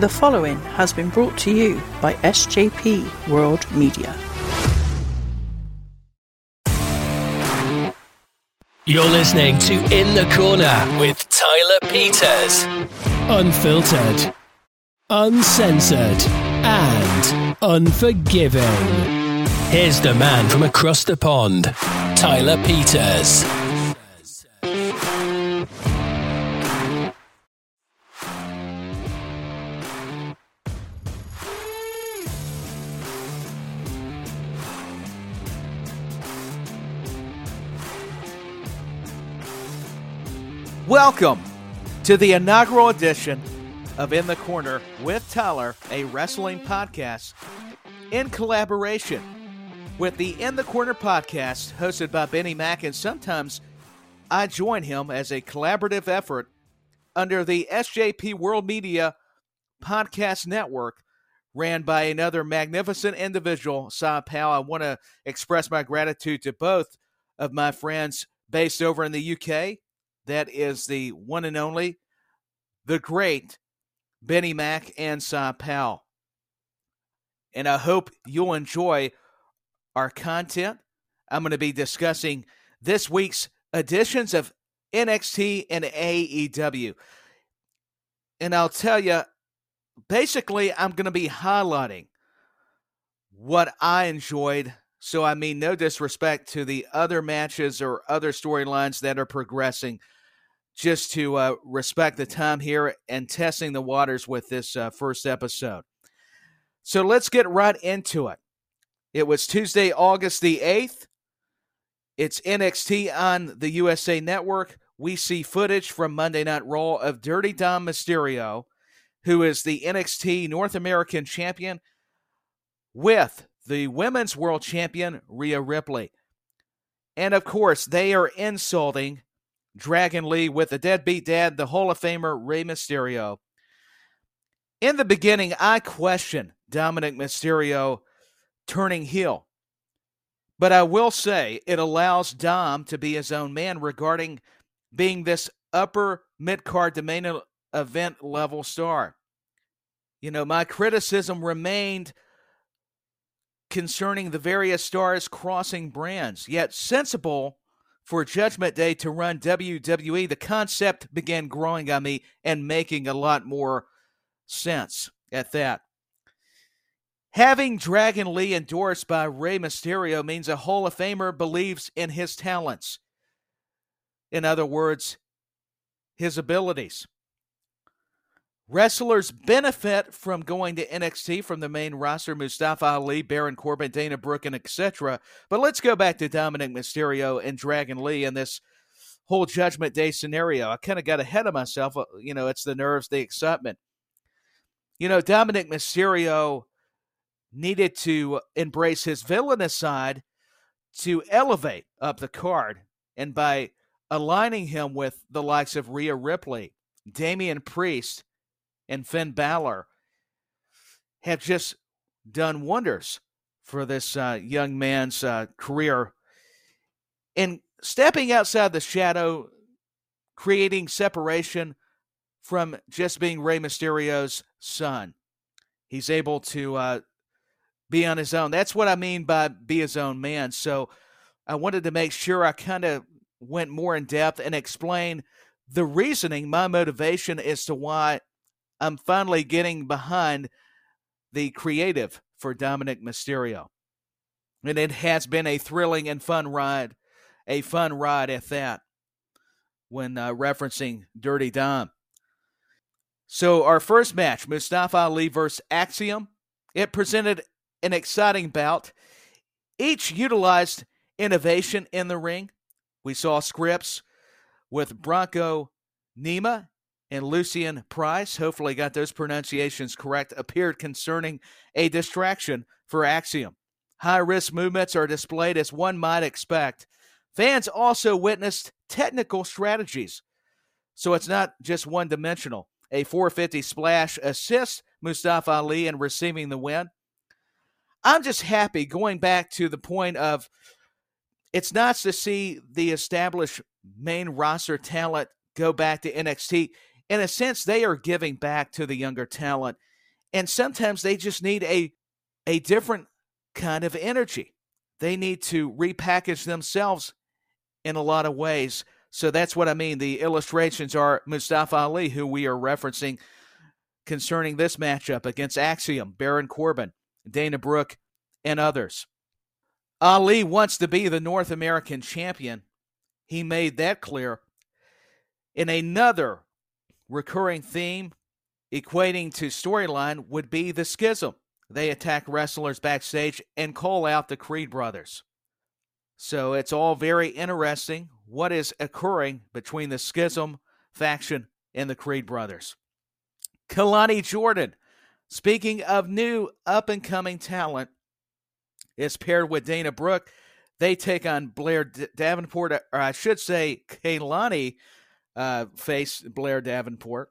The following has been brought to you by SJP World Media. You're listening to In the Corner with Tyler Peters. Unfiltered, uncensored, and unforgiving. Here's the man from across the pond, Tyler Peters. Welcome to the inaugural edition of In the Corner with Tyler, a wrestling podcast in collaboration with the In the Corner podcast hosted by Benny Mack. And sometimes I join him as a collaborative effort under the SJP World Media Podcast Network, ran by another magnificent individual, Cy Powell. I want to express my gratitude to both of my friends based over in the UK that is the one and only, the great Benny Mack and Cy. And I hope you'll enjoy our content. I'm going to be discussing this week's editions of NXT and AEW. And I'll tell you, basically, I'm going to be highlighting what I enjoyed. So, I mean, no disrespect to the other matches or other storylines that are progressing just to uh, respect the time here and testing the waters with this uh, first episode. So let's get right into it. It was Tuesday, August the 8th. It's NXT on the USA Network. We see footage from Monday Night Raw of Dirty Dom Mysterio, who is the NXT North American champion, with the Women's World Champion, Rhea Ripley. And of course, they are insulting Dragon Lee with the deadbeat dad, the Hall of Famer Rey Mysterio. In the beginning, I questioned Dominic Mysterio turning heel. But I will say it allows Dom to be his own man regarding being this upper mid card to main event level star. You know, my criticism remained concerning the various stars crossing brands, yet sensible for Judgment Day to run WWE, the concept began growing on me and making a lot more sense at that. Having Dragon Lee endorsed by Rey Mysterio means a Hall of Famer believes in his talents. In other words, his abilities. Wrestlers benefit from going to NXT from the main roster Mustafa Ali, Baron Corbin, Dana Brooke, and etc. But let's go back to Dominic Mysterio and Dragon Lee in this whole Judgment Day scenario. I kind of got ahead of myself. Uh, you know, it's the nerves, the excitement. You know, Dominic Mysterio needed to embrace his villainous side to elevate up the card. And by aligning him with the likes of Rhea Ripley, Damian Priest, and Finn Balor have just done wonders for this uh, young man's uh, career. And stepping outside the shadow, creating separation from just being Rey Mysterio's son. He's able to uh, be on his own. That's what I mean by be his own man. So I wanted to make sure I kind of went more in depth and explain the reasoning, my motivation as to why I'm finally getting behind the creative for Dominic Mysterio. And it has been a thrilling and fun ride, a fun ride at that, when uh, referencing Dirty Dom. So, our first match, Mustafa Ali versus Axiom, it presented an exciting bout. Each utilized innovation in the ring. We saw scripts with Bronco Nima and Lucien Price, hopefully got those pronunciations correct, appeared concerning a distraction for Axiom. High risk movements are displayed as one might expect. Fans also witnessed technical strategies. So it's not just one dimensional. A 450 splash assists Mustafa Ali in receiving the win. I'm just happy going back to the point of it's nice to see the established main roster talent go back to NXT in a sense, they are giving back to the younger talent And sometimes they just need a a different kind of energy. They need to repackage themselves in a lot of ways. So that's what I mean. The illustrations are Mustafa Ali, who we are referencing concerning this matchup against Axiom, Baron Corbin, Dana Brooke, and others. Ali wants to be the North American champion. He made that clear. In another recurring theme equating to storyline would be the schism. They attack wrestlers backstage and call out the Creed brothers. So it's all very interesting what is occurring between the schism faction and the Creed brothers. Kelani Jordan, speaking of new up and coming talent, is paired with Dana Brooke. They take on Blair D- Davenport, or I should say, Kelani uh, face Blair Davenport.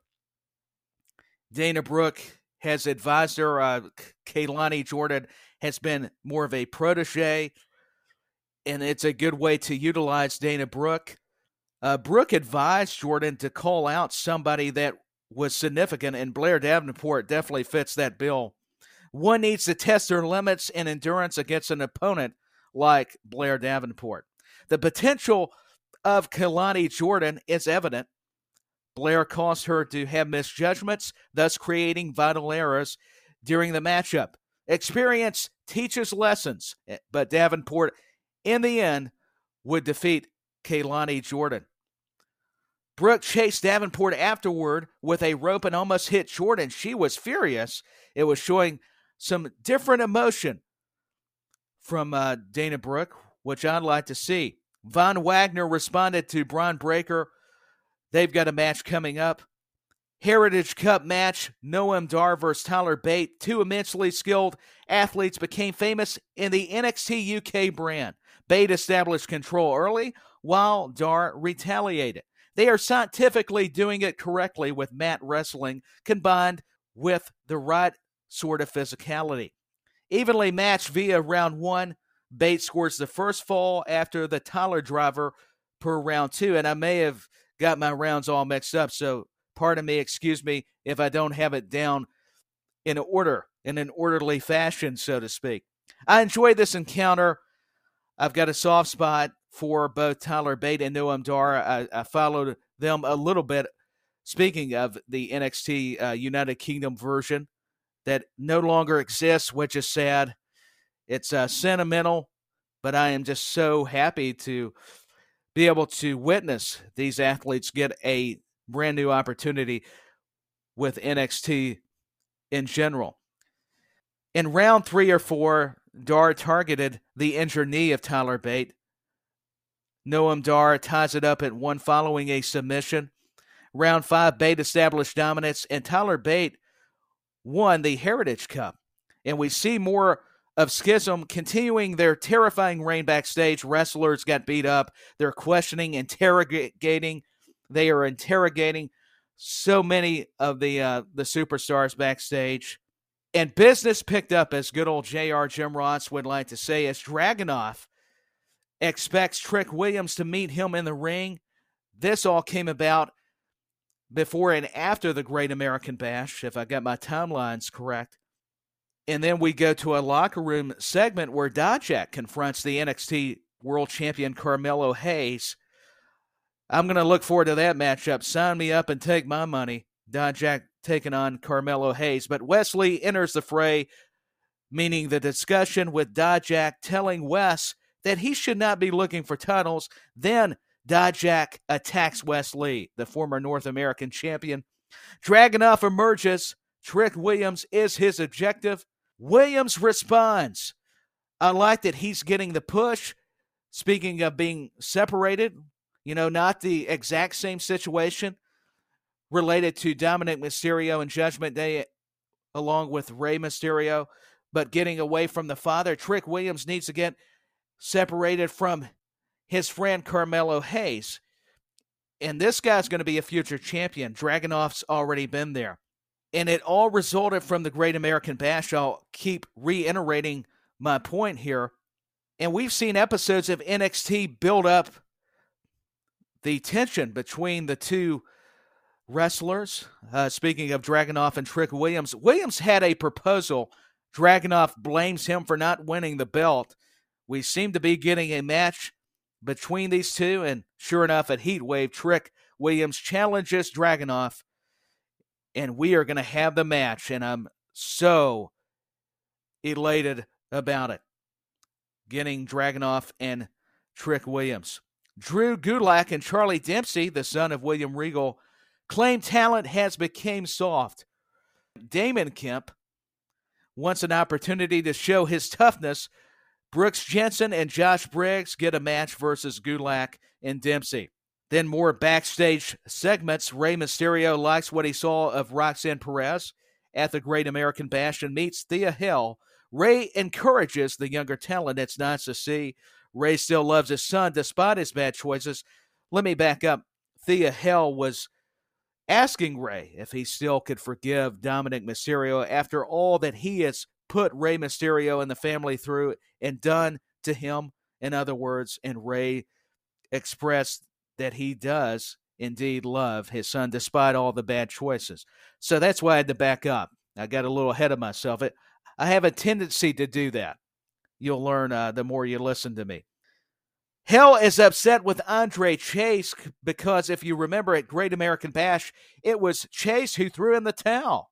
Dana Brooke has advised her. Uh, Kelani Jordan has been more of a protege, and it's a good way to utilize Dana Brooke. Uh, Brooke advised Jordan to call out somebody that was significant, and Blair Davenport definitely fits that bill. One needs to test their limits and endurance against an opponent like Blair Davenport. The potential of Kelani Jordan is evident. Blair caused her to have misjudgments, thus creating vital errors during the matchup. Experience teaches lessons, eh, but Davenport, in the end, would defeat Kelani Jordan. Brooke chased Davenport afterward with a rope and almost hit Jordan. She was furious. It was showing some different emotion from uh, Dana Brooke, which I'd like to see. Von Wagner responded to Bron Breaker. They've got a match coming up. Heritage Cup match, Noam Dar versus Tyler Bate. Two immensely skilled athletes became famous in the NXT UK brand. Bate established control early, while Dar retaliated. They are scientifically doing it correctly with mat wrestling combined with the right sort of physicality. Evenly matched via round one, Bates scores the first fall after the Tyler driver per round two. And I may have got my rounds all mixed up, so pardon me, excuse me if I don't have it down in order, in an orderly fashion, so to speak. I enjoyed this encounter. I've got a soft spot for both Tyler Bate and Noam Dar. I, I followed them a little bit. Speaking of the NXT uh, United Kingdom version that no longer exists, which is sad. It's uh, sentimental, but I am just so happy to be able to witness these athletes get a brand new opportunity with NXT in general. In round three or four, Dar targeted the injured knee of Tyler Bate. Noam Dar ties it up at one following a submission. Round five, Bate established dominance, and Tyler Bate won the Heritage Cup. And we see more of Schism continuing their terrifying reign backstage. Wrestlers got beat up. They're questioning, interrogating. They are interrogating so many of the uh, the superstars backstage. And business picked up, as good old JR Jim Ross would like to say, as Dragunov expects Trick Williams to meet him in the ring. This all came about before and after the Great American Bash, if I got my timelines correct. And then we go to a locker room segment where Dijak confronts the NXT World Champion Carmelo Hayes. I'm going to look forward to that matchup. Sign me up and take my money. Dijak taking on Carmelo Hayes. But Wesley enters the fray, meaning the discussion with Dijak telling Wes that he should not be looking for tunnels. Then Dijak attacks Wesley, the former North American champion. Dragunov emerges. Trick Williams is his objective. Williams responds. I like that he's getting the push. Speaking of being separated, you know, not the exact same situation related to Dominic Mysterio and Judgment Day along with Rey Mysterio, but getting away from the father. Trick Williams needs to get separated from his friend Carmelo Hayes. And this guy's going to be a future champion. Dragunov's already been there. And it all resulted from the Great American Bash. I'll keep reiterating my point here. And we've seen episodes of NXT build up the tension between the two wrestlers. Uh, speaking of Dragunov and Trick Williams, Williams had a proposal. Dragunov blames him for not winning the belt. We seem to be getting a match between these two, and sure enough, at Heatwave, Trick Williams challenges Dragunov, and we are going to have the match, and I'm so elated about it. Getting Dragunov and Trick Williams. Drew Gulak and Charlie Dempsey, the son of William Regal, claim talent has become soft. Damon Kemp wants an opportunity to show his toughness. Brooks Jensen and Josh Briggs get a match versus Gulak and Dempsey. Then more backstage segments. Rey Mysterio likes what he saw of Roxanne Perez at the Great American Bash and meets Thea Hail. Rey encourages the younger talent. It's nice to see. Rey still loves his son despite his bad choices. Let me back up. Thea Hail was asking Rey if he still could forgive Dominic Mysterio after all that he has put Rey Mysterio and the family through and done to him. In other words, and Rey expressed that he does indeed love his son despite all the bad choices. So that's why I had to back up. I got a little ahead of myself. I have a tendency to do that. You'll learn uh, the more you listen to me. Hail is upset with Andre Chase because if you remember at Great American Bash, it was Chase who threw in the towel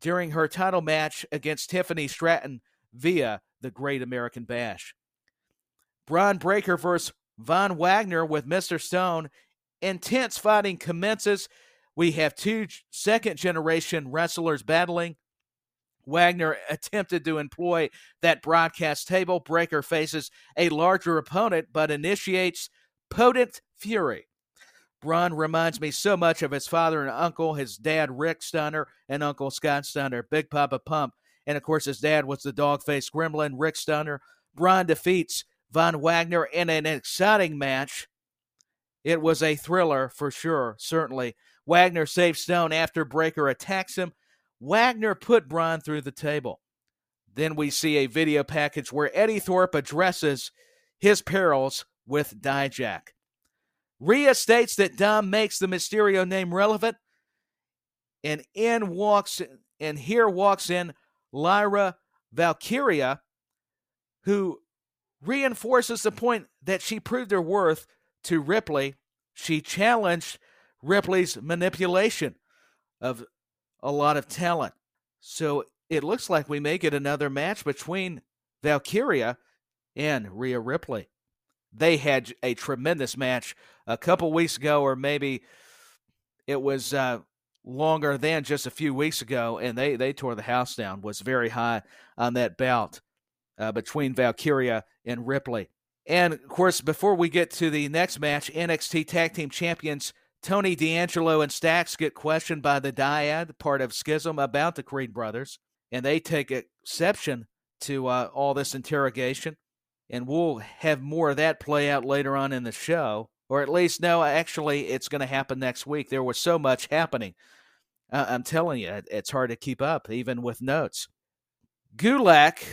during her title match against Tiffany Stratton via the Great American Bash. Bron Breaker versus Von Wagner with Mr. Stone. Intense fighting commences. We have two second generation wrestlers battling. Wagner attempted to employ that broadcast table. Breaker faces a larger opponent, but initiates potent fury. Bron reminds me so much of his father and uncle, his dad Rick Steiner and Uncle Scott Steiner, Big Papa Pump. And of course, his dad was the dog faced gremlin, Rick Steiner. Bron defeats Von Wagner in an exciting match. It was a thriller for sure, certainly. Wagner saves Stone after Breaker attacks him. Wagner put Bron through the table. Then we see a video package where Eddy Thorpe addresses his perils with Dijak. Rhea states that Dom makes the Mysterio name relevant, and in walks and here walks in Lyra Valkyria, who reinforces the point that she proved her worth to Ripley. She challenged Ripley's manipulation of a lot of talent. So it looks like we may get another match between Valkyria and Rhea Ripley. They had a tremendous match a couple weeks ago, or maybe it was uh, longer than just a few weeks ago, and they, they tore the house down, was very high on that bout uh, between Valkyria and Ripley. And of course, before we get to the next match, NXT Tag Team Champions Tony D'Angelo and Stacks get questioned by the Dyad, part of Schism, about the Creed brothers, and they take exception to uh, all this interrogation. And we'll have more of that play out later on in the show, or at least, no, actually, it's going to happen next week. There was so much happening. Uh, I'm telling you, it's hard to keep up, even with notes. Gulak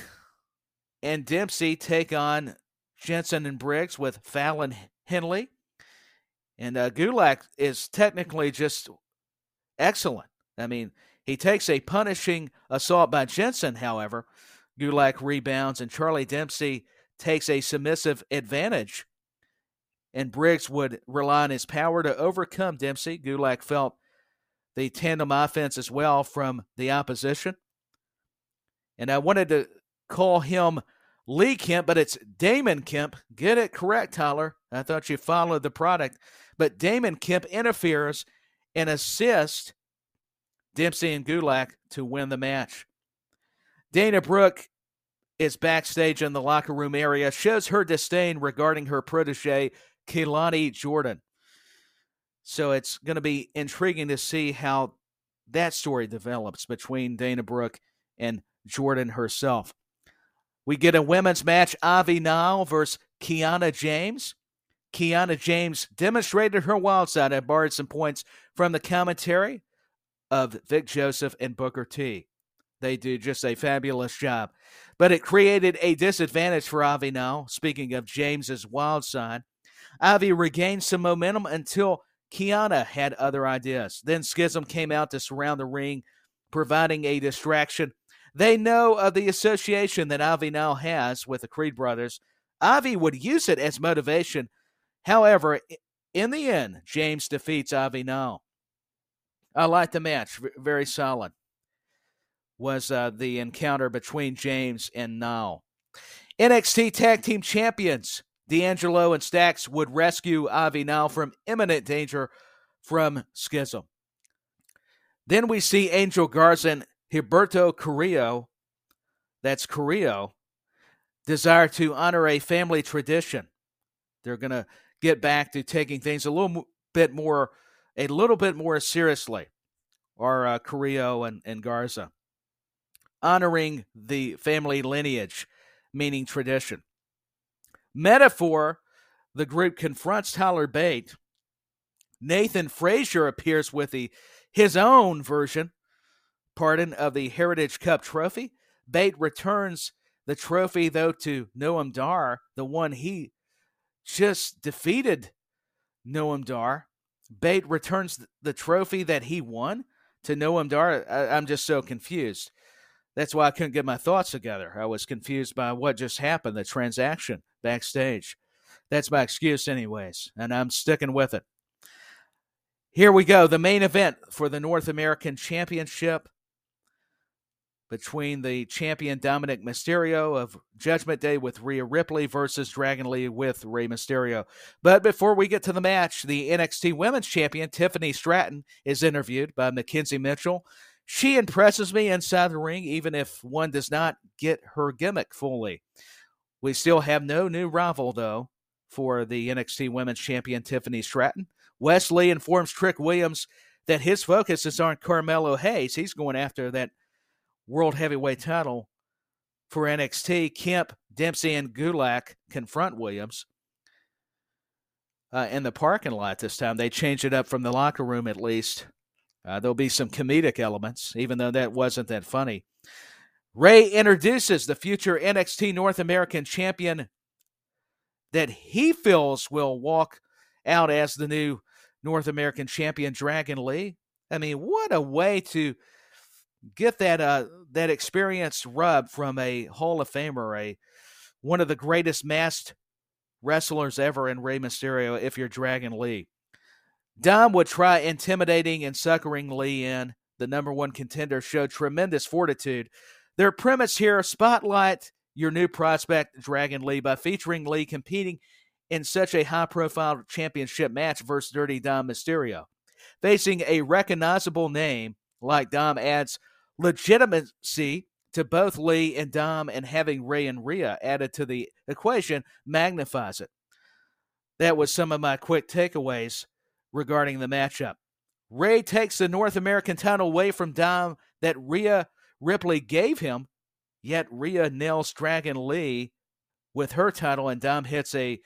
and Dempsey take on Jensen and Briggs with Fallon Henley. And uh, Gulak is technically just excellent. I mean, he takes a punishing assault by Jensen, however. Gulak rebounds, and Charlie Dempsey takes a submissive advantage. And Briggs would rely on his power to overcome Dempsey. Gulak felt the tandem offense as well from the opposition. And I wanted to call him Lee Kemp, but it's Damon Kemp. Get it correct, Tyler. I thought you followed the product. But Damon Kemp interferes and assists Dempsey and Gulak to win the match. Dana Brooke is backstage in the locker room area, shows her disdain regarding her protege, Kelani Jordan. So it's going to be intriguing to see how that story develops between Dana Brooke and Jordan herself. We get a women's match, Ivy Nile versus Kiana James. Kiana James demonstrated her wild side and borrowed some points from the commentary of Vic Joseph and Booker T. They do just a fabulous job. But it created a disadvantage for Ivy now. Speaking of James's wild side, Ivy regained some momentum until Kiana had other ideas. Then Schism came out to surround the ring, providing a distraction. They know of the association that Ivy now has with the Creed brothers. Ivy would use it as motivation. However, in the end, James defeats Ivy now. I like the match, very solid. Was uh, the encounter between James and Now. NXT Tag Team Champions D'Angelo and Stacks would rescue Ivy now from imminent danger from Schism. Then we see Angel Garza and Humberto Carrillo, that's Carrillo, desire to honor a family tradition. They're going to get back to taking things a little bit more, a little bit more seriously, or uh, Carrillo and, and Garza, honoring the family lineage, meaning tradition. Meta-Four, the group confronts Tyler Bate. Nathan Frazer appears with the his own version, pardon, of the Heritage Cup trophy. Bate returns the trophy, though, to Noam Dar, the one he just defeated Noam Dar. Bate returns the trophy that he won to Noam Dar. I, I'm just so confused. That's why I couldn't get my thoughts together. I was confused by what just happened, the transaction backstage. That's my excuse, anyways, and I'm sticking with it. Here we go. The main event for the North American Championship between the champion Dominic Mysterio of Judgment Day with Rhea Ripley versus Dragon Lee with Rey Mysterio. But before we get to the match, the NXT Women's Champion Tiffany Stratton is interviewed by McKenzie Mitchell. She impresses me inside the ring, even if one does not get her gimmick fully. We still have no new rival, though, for the NXT Women's Champion Tiffany Stratton. Wesley informs Trick Williams that his focus is on Carmelo Hayes. He's going after that World Heavyweight title for NXT. Kemp, Dempsey, and Gulak confront Williams uh, in the parking lot this time. They change it up from the locker room, at least. Uh, there'll be some comedic elements, even though that wasn't that funny. Rey introduces the future NXT North American champion that he feels will walk out as the new North American champion, Dragon Lee. I mean, what a way to get that uh, that experienced rub from a Hall of Famer, a one of the greatest masked wrestlers ever in Rey Mysterio. If you're Dragon Lee, Dom would try intimidating and suckering Lee in. The number one contender showed tremendous fortitude their premise here spotlight your new prospect, Dragon Lee, by featuring Lee competing in such a high profile championship match versus Dirty Dom Mysterio. Facing a recognizable name like Dom adds legitimacy to both Lee and Dom, and having Rey and Rhea added to the equation magnifies it. That was some of my quick takeaways regarding the matchup. Rey takes the North American title away from Dom that Rhea Ripley gave him, yet Rhea nails Dragon Lee with her title, and Dom hits a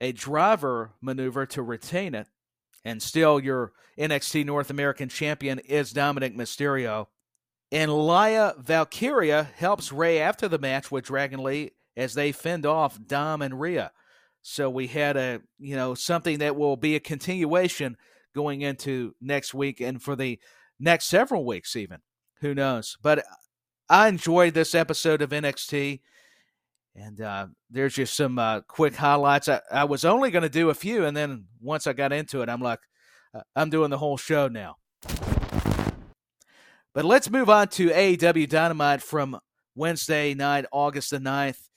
a driver maneuver to retain it. And still, your NXT North American champion is Dominic Mysterio. And Lyra Valkyria helps Rey after the match with Dragon Lee as they fend off Dom and Rhea. So we had a you know something that will be a continuation going into next week and for the next several weeks even who knows? But I enjoyed this episode of NXT. And uh, there's just some uh, quick highlights. I, I was only going to do a few, and then once I got into it, I'm like, uh, I'm doing the whole show now. But let's move on to AEW Dynamite from Wednesday night, August the 9th.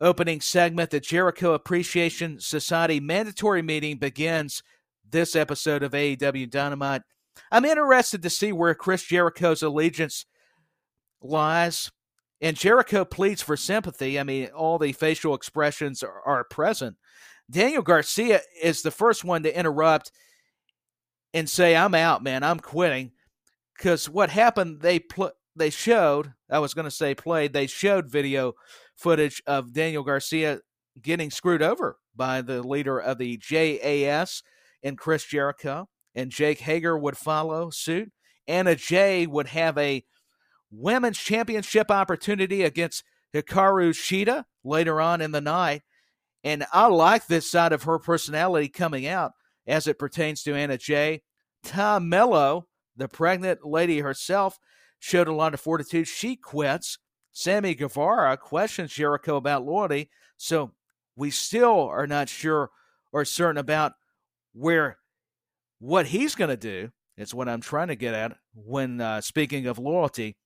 Opening segment, the Jericho Appreciation Society mandatory meeting begins this episode of AEW Dynamite. I'm interested to see where Chris Jericho's allegiance lies. And Jericho pleads for sympathy. I mean, all the facial expressions are, are present. Daniel Garcia is the first one to interrupt and say, "I'm out, man. I'm quitting." Because what happened? They pl- they showed. I was going to say played. They showed video footage of Daniel Garcia getting screwed over by the leader of the JAS and Chris Jericho and Jake Hager would follow suit. Anna Jay would have a women's championship opportunity against Hikaru Shida later on in the night. And I like this side of her personality coming out. as it pertains to Anna Jay. Tom Mello, the pregnant lady herself, showed a lot of fortitude. She quits. Sammy Guevara questions Jericho about loyalty. So we still are not sure or certain about where what he's going to do. It's what I'm trying to get at when uh, speaking of loyalty.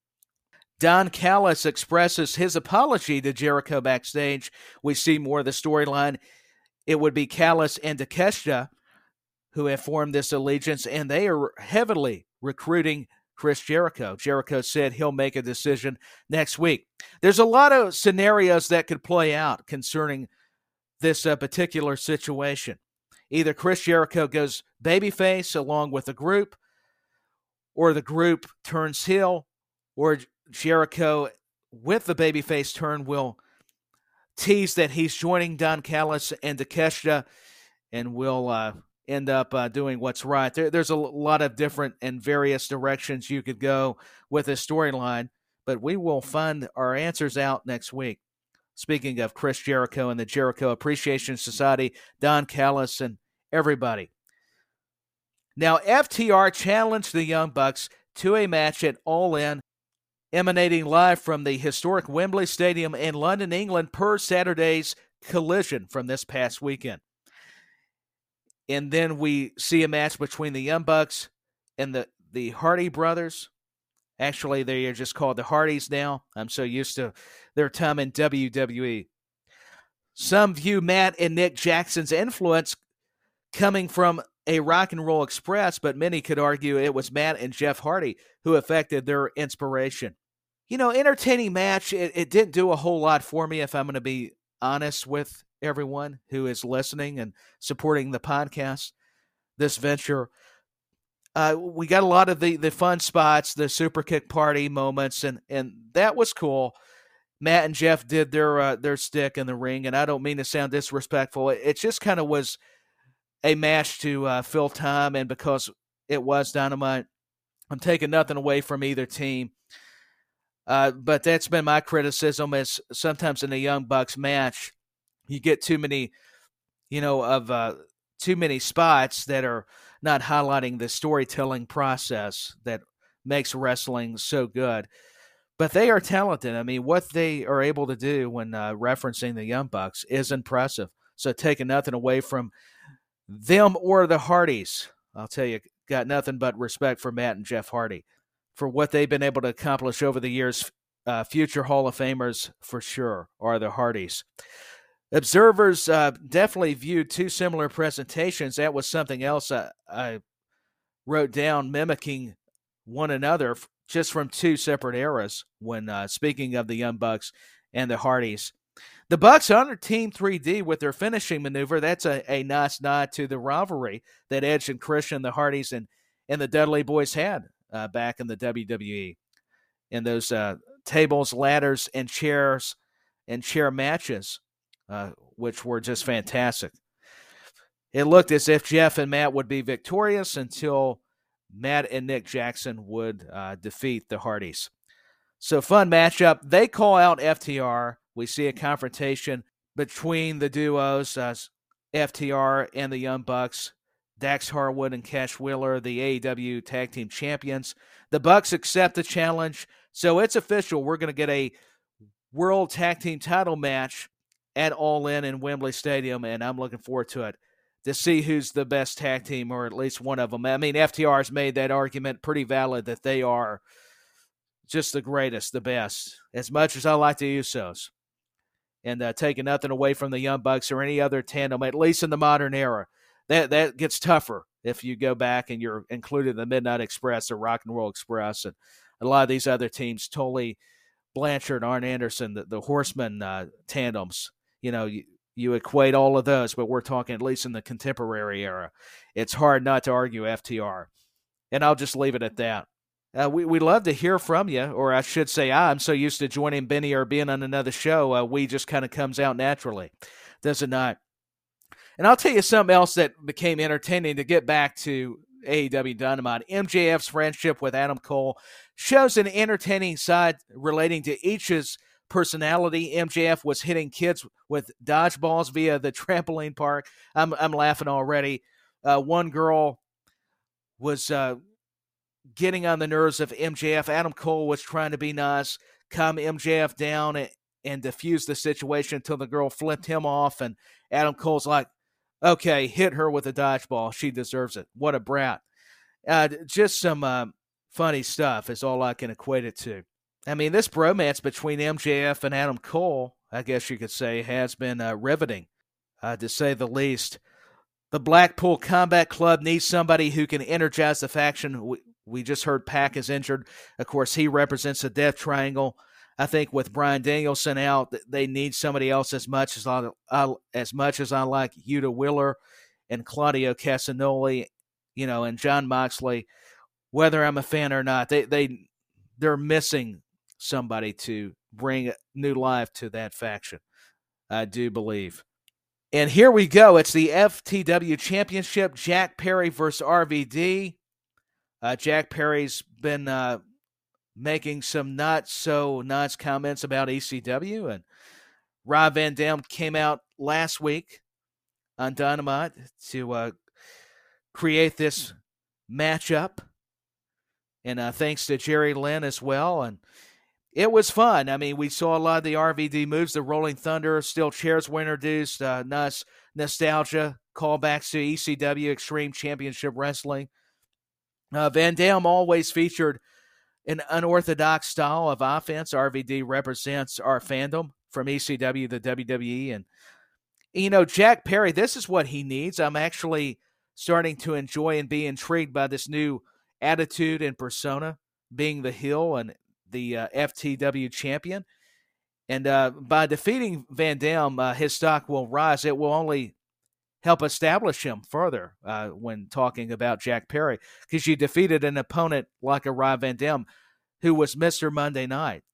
Don Callis expresses his apology to Jericho backstage. We see more of the storyline. It would be Callis and Takeshita who have formed this allegiance, and they are heavily recruiting Chris Jericho. Jericho said he'll make a decision next week. There's a lot of scenarios that could play out concerning this uh, particular situation. Either Chris Jericho goes babyface along with the group, or the group turns heel, or Jericho with the babyface turn will tease that he's joining Don Callis and Takeshita and will uh, end up uh, doing what's right. There, there's a lot of different and various directions you could go with this storyline, but we will find our answers out next week. Speaking of Chris Jericho and the Jericho Appreciation Society, Don Callis and everybody. Now, FTR challenged the Young Bucks to a match at All In emanating live from the historic Wembley Stadium in London, England, per Saturday's collision from this past weekend. And then we see a match between the Young Bucks and the, the Hardy brothers. Actually, they are just called the Hardys now. I'm so used to their time in WWE. Some view Matt and Nick Jackson's influence coming from a rock and roll express, but many could argue it was Matt and Jeff Hardy who affected their inspiration. You know, entertaining match, it, it didn't do a whole lot for me, if I'm going to be honest with everyone who is listening and supporting the podcast, this venture. Uh, we got a lot of the, the fun spots, the super kick party moments, and, and that was cool. Matt and Jeff did their uh, their stick in the ring, and I don't mean to sound disrespectful. It, it just kind of was a match to uh, fill time, and because it was dynamite, I'm taking nothing away from either team. Uh, but that's been my criticism is sometimes in a Young Bucks match, you get too many, you know, of uh, too many spots that are not highlighting the storytelling process that makes wrestling so good. But they are talented. I mean, what they are able to do when uh, referencing the Young Bucks is impressive. So taking nothing away from them or the Hardys. I'll tell you, got nothing but respect for Matt and Jeff Hardy for what they've been able to accomplish over the years. Uh, future Hall of Famers for sure are the Hardys. Observers uh, definitely viewed two similar presentations. That was something else I, I wrote down, mimicking one another just from two separate eras. When uh, speaking of the Young Bucks and the Hardys, the Bucks honored Team 3D with their finishing maneuver. That's a, a nice nod to the rivalry that Edge and Christian, the Hardys, and, and the Dudley Boys had uh, back in the WWE. In those uh, tables, ladders, and chairs and chair matches, uh, which were just fantastic. It looked as if Jeff and Matt would be victorious until Matt and Nick Jackson would uh, defeat the Hardys. So, fun matchup. They call out FTR we see a confrontation between the duos, FTR and the Young Bucks. Dax Harwood and Cash Wheeler, the AEW Tag Team Champions. The Bucks accept the challenge, so it's official. We're going to get a World Tag Team Title match at All In in Wembley Stadium, and I'm looking forward to it to see who's the best tag team, or at least one of them. I mean, FTR has made that argument pretty valid that they are just the greatest, the best. As much as I like the Usos, and uh, taking nothing away from the Young Bucks or any other tandem, at least in the modern era. That that gets tougher if you go back and you're included in the Midnight Express or Rock and Roll Express and a lot of these other teams, Tully Blanchard, Arn Anderson, the, the Horseman uh, tandems. You know, you, you equate all of those, but we're talking at least in the contemporary era. It's hard not to argue FTR. And I'll just leave it at that. Uh, we, we love to hear from you, or I should say, I'm so used to joining Benny or being on another show, uh, we just kind of comes out naturally, does it not? And I'll tell you something else that became entertaining to get back to AEW Dynamite. MJF's friendship with Adam Cole shows an entertaining side relating to each's personality. MJF was hitting kids with dodgeballs via the trampoline park. I'm, I'm laughing already. Uh, one girl was uh, getting on the nerves of MJF. Adam Cole was trying to be nice, calm MJF down, and, and diffuse the situation until the girl flipped him off. And Adam Cole's like, okay, hit her with a dodgeball. She deserves it. What a brat. Uh, just some uh, funny stuff is all I can equate it to. I mean, this bromance between MJF and Adam Cole, I guess you could say, has been uh, riveting, uh, to say the least. The Blackpool Combat Club needs somebody who can energize the faction. We, we just heard PAC is injured. Of course, he represents the Death Triangle. I think with Bryan Danielson out, they need somebody else as much as I, I as much as I like Yuta Wheeler and Claudio Castagnoli, you know, and Jon Moxley. Whether I'm a fan or not, they they they're missing somebody to bring new life to that faction. I do believe. And here we go. It's the FTW Championship. Jack Perry versus RVD. Uh, Jack Perry's been uh, making some not so nice comments about ECW. And Rob Van Dam came out last week on Dynamite to uh, create this matchup. And uh, thanks to Jerry Lynn as well. And it was fun. I mean, we saw a lot of the RVD moves. The Rolling Thunder, steel chairs were introduced. Uh, nice nostalgia, callbacks to ECW Extreme Championship Wrestling. Uh, Van Dam always featured – an unorthodox style of offense. RVD represents our fandom from ECW to WWE. And, you know, Jack Perry, this is what he needs. I'm actually starting to enjoy and be intrigued by this new attitude and persona, being the heel and the uh, FTW champion. And uh, by defeating Van Dam, uh, his stock will rise. It will only help establish him further uh, when talking about Jack Perry because you defeated an opponent like a Rob Van Dam who was Mr. Monday Night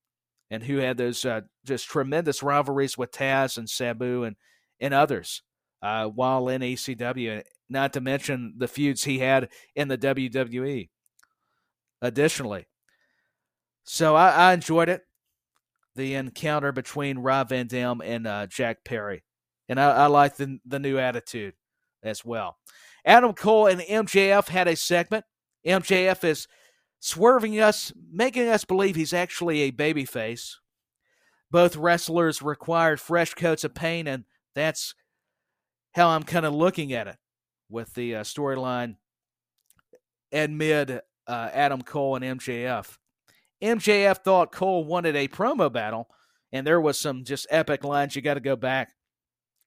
and who had those uh, just tremendous rivalries with Taz and Sabu and, and others uh, while in ECW, not to mention the feuds he had in the WWE additionally. So I, I enjoyed it, the encounter between Rob Van Dam and uh, Jack Perry and I, I like the the new attitude as well. Adam Cole and MJF had a segment. MJF is swerving us, making us believe he's actually a babyface. Both wrestlers required fresh coats of paint, and that's how I'm kind of looking at it with the uh, storyline amid uh, Adam Cole and MJF. MJF thought Cole wanted a promo battle, and there was some just epic lines. You got to go back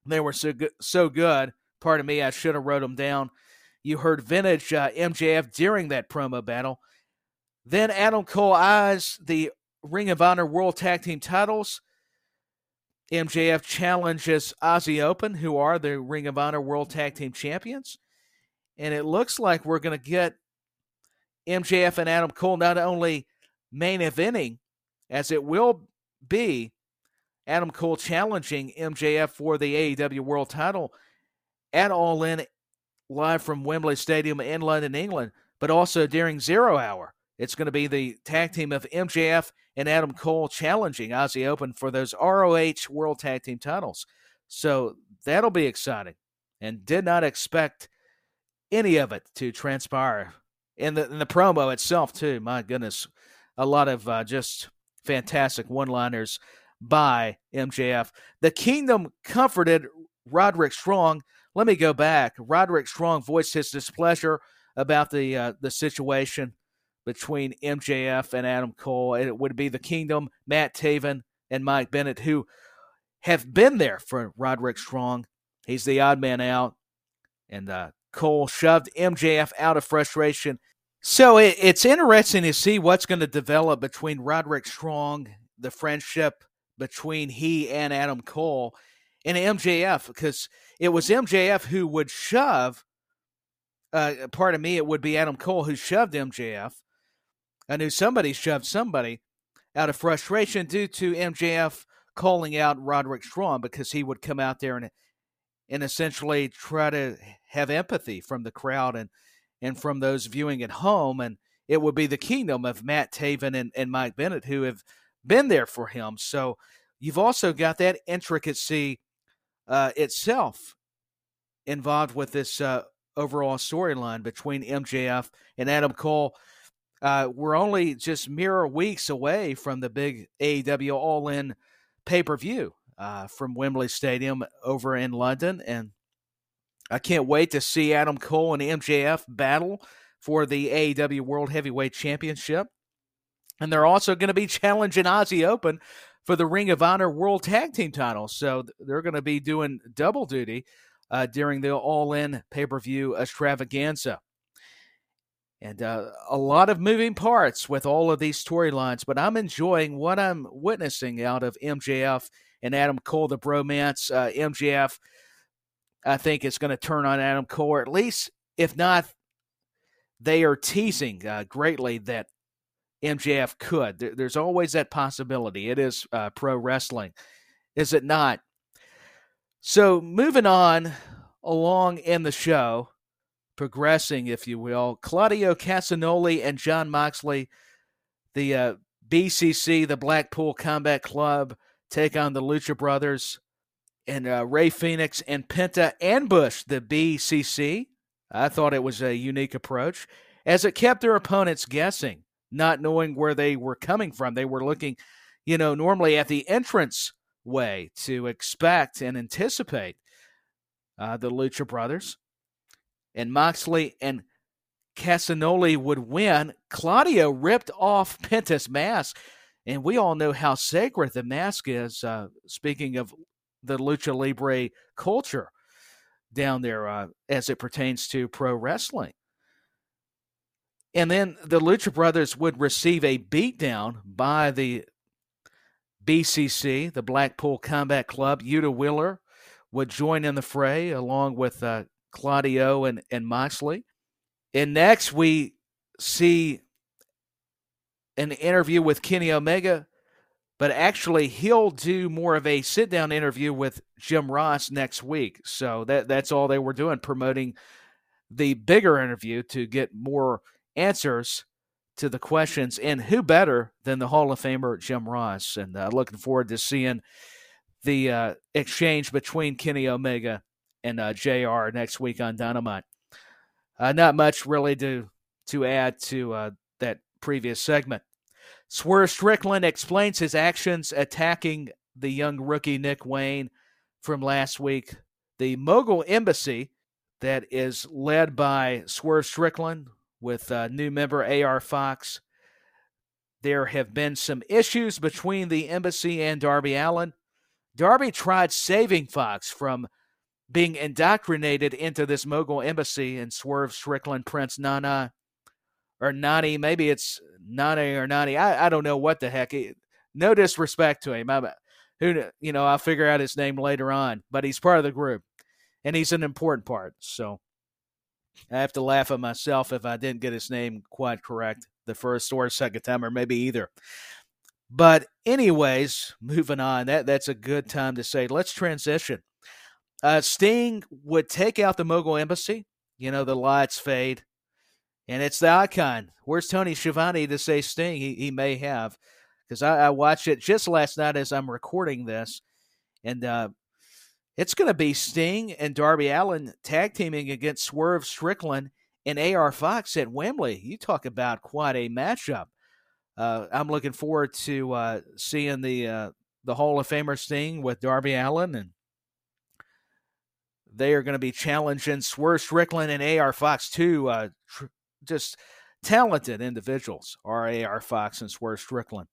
they were so good, so good. Pardon me, I should have wrote them down. You heard vintage uh, MJF during that promo battle. Then Adam Cole eyes the Ring of Honor World Tag Team titles. MJF challenges Aussie Open, who are the Ring of Honor World Tag Team champions. And it looks like we're going to get MJF and Adam Cole not only main eventing, as it will be Adam Cole challenging MJF for the AEW World title at All In live from Wembley Stadium in London, England, but also during Zero Hour. It's going to be the tag team of MJF and Adam Cole challenging Aussie Open for those ROH World Tag Team titles. So that'll be exciting. And did not expect any of it to transpire in the in the promo itself too. My goodness, a lot of uh, just fantastic one-liners by MJF. The Kingdom comforted Roderick Strong. Let me go back. Roderick Strong voiced his displeasure about the uh, the situation between MJF and Adam Cole. It would be the Kingdom, Matt Taven, and Mike Bennett, who have been there for Roderick Strong. He's the odd man out, and uh, Cole shoved MJF out of frustration. So it, it's interesting to see what's going to develop between Roderick Strong, the friendship between he and Adam Cole and MJF because it was MJF who would shove. Uh, pardon me, it would be Adam Cole who shoved MJF. I knew somebody shoved somebody out of frustration due to MJF calling out Roderick Strong because he would come out there and and essentially try to have empathy from the crowd and and from those viewing at home and it would be the kingdom of Matt Taven and, and Mike Bennett who have been there for him. So you've also got that intricacy uh, itself involved with this uh, overall storyline between MJF and Adam Cole. Uh, we're only just mere weeks away from the big AEW All In pay per view uh, from Wembley Stadium over in London. And I can't wait to see Adam Cole and MJF battle for the AEW World Heavyweight Championship. And they're also going to be challenging Aussie Open for the Ring of Honor World Tag Team title. So they're going to be doing double duty uh, during the All In pay per view extravaganza. And uh, a lot of moving parts with all of these storylines, but I'm enjoying what I'm witnessing out of MJF and Adam Cole, the bromance. Uh, MJF, I think, is going to turn on Adam Cole, or at least, if not, they are teasing uh, greatly that MJF could. There, there's always that possibility. It is uh, pro wrestling, is it not? So, moving on along in the show, progressing, if you will, Claudio Castagnoli and Jon Moxley, the uh, BCC, the Blackpool Combat Club, take on the Lucha Brothers, and uh, Rey Fenix and Penta ambush the BCC. I thought it was a unique approach, as it kept their opponents guessing, not knowing where they were coming from. They were looking, you know, normally at the entrance way to expect and anticipate uh, the Lucha Brothers and Moxley and Castagnoli would win, Claudio ripped off Penta's mask. And we all know how sacred the mask is, uh, speaking of the lucha libre culture down there uh, as it pertains to pro wrestling. And then the Lucha Brothers would receive a beatdown by the BCC, the Blackpool Combat Club. Yuta Wheeler would join in the fray along with uh, Claudio and, and Moxley. And next, we see an interview with Kenny Omega, but actually, he'll do more of a sit down interview with Jim Ross next week. So that that's all they were doing, promoting the bigger interview to get more answers to the questions. And who better than the Hall of Famer Jim Ross? And uh, looking forward to seeing the uh, exchange between Kenny Omega and uh, JR next week on Dynamite. Uh, not much really to to add to uh, that previous segment. Swerve Strickland explains his actions attacking the young rookie Nick Wayne from last week. The Mogul Embassy that is led by Swerve Strickland with uh, new member AR Fox. There have been some issues between the embassy and Darby Allin. Darby tried saving Fox from being indoctrinated into this mogul embassy and Swerve Strickland, Prince Nana, or Nani. Maybe it's Nani or Nani. I, I don't know what the heck. No disrespect to him. I'm, who you know, I'll figure out his name later on. But he's part of the group, and he's an important part. So I have to laugh at myself if I didn't get his name quite correct the first or second time, or maybe either. But anyways, moving on. That that's a good time to say let's transition uh, Sting would take out the Mogul Embassy. You know, the lights fade, and it's the icon. Where's Tony Schiavone to say Sting? He, he may have, because I, I, watched it just last night as I'm recording this, and uh, it's going to be Sting and Darby Allin tag teaming against Swerve Strickland and AR Fox at Wembley. You talk about quite a matchup. Uh, I'm looking forward to uh, seeing the uh, the Hall of Famer Sting with Darby Allin, and they are going to be challenging Swerve Strickland and AR Fox, two uh, tr- just talented individuals, are AR Fox and Swerve Strickland.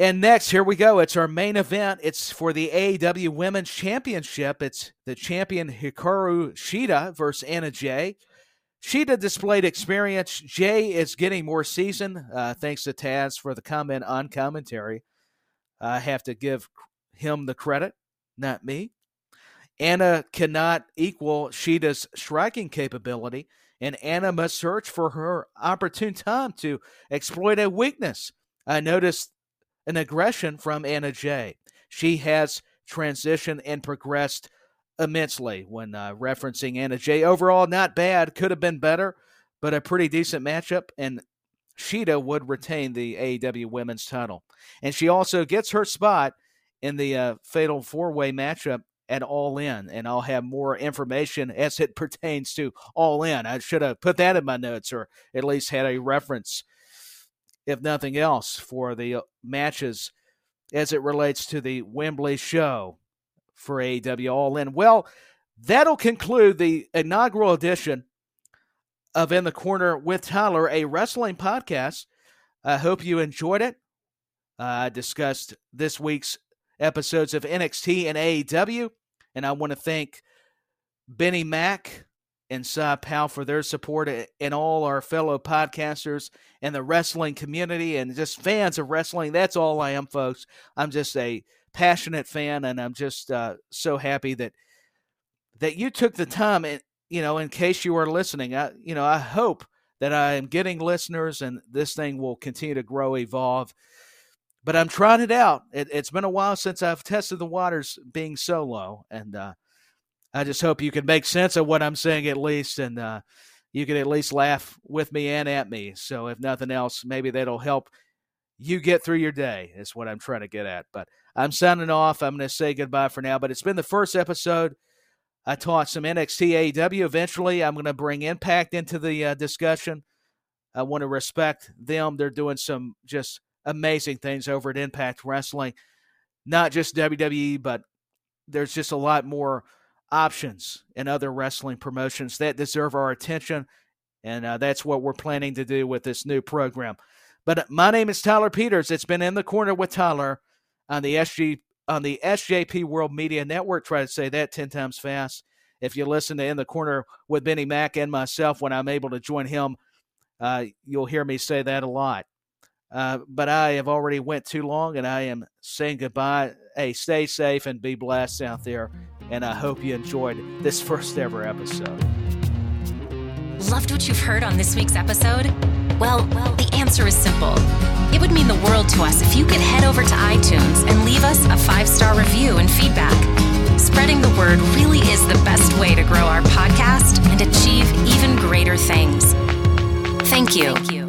And next, here we go. It's our main event. It's for the AEW Women's Championship. It's the champion Hikaru Shida versus Anna Jay. Shida displayed experience. Jay is getting more seasoned, uh, thanks to Taz for the comment on commentary. I have to give him the credit, not me. Anna cannot equal Shida's striking capability, and Anna must search for her opportune time to exploit a weakness. I noticed an aggression from Anna Jay. She has transitioned and progressed immensely when uh, referencing Anna Jay. Overall, not bad. Could have been better, but a pretty decent matchup. And Shida would retain the AEW Women's title. And she also gets her spot in the uh, fatal four way matchup at All In, and I'll have more information as it pertains to All In. I should have put that in my notes, or at least had a reference, if nothing else, for the uh, matches as it relates to the Wembley show for AEW All In. Well, that'll conclude the inaugural edition of In the Corner with Tyler, a wrestling podcast. I hope you enjoyed it. Uh, I discussed this week's episodes of NXT and AEW, and I want to thank Benny Mack and Cy Powell for their support and all our fellow podcasters and the wrestling community and just fans of wrestling. That's all I am, folks. I'm just a passionate fan, and I'm just uh, so happy that that you took the time. And you know, in case you are listening, I you know I hope that I am getting listeners, and this thing will continue to grow, evolve. But I'm trying it out. It, has been a while since I've tested the waters being solo, and uh, I just hope you can make sense of what I'm saying at least, and uh, you can at least laugh with me and at me. So if nothing else, maybe that'll help you get through your day. Is what I'm trying to get at. But I'm signing off. I'm going to say goodbye for now. But it's been the first episode. I taught some NXT AEW. Eventually, I'm going to bring Impact into the uh, discussion. I want to respect them. They're doing some just amazing things over at Impact Wrestling. Not just WWE, but there's just a lot more options and other wrestling promotions that deserve our attention. And uh, that's what we're planning to do with this new program. But uh, my name is Tyler Peters. It's been in the corner with Tyler on the SG on the SJP World Media Network. Try to say that ten times fast. If you listen to In the Corner with Benny Mack and myself when I'm able to join him, uh, you'll hear me say that a lot. Uh, but I have already went too long, and I am saying goodbye. Hey, stay safe and be blessed out there. And I hope you enjoyed this first ever episode. Loved what you've heard on this week's episode? Well, well, the answer is simple. It would mean the world to us if you could head over to iTunes and leave us a five-star review and feedback. Spreading the word really is the best way to grow our podcast and achieve even greater things. Thank you. Thank you.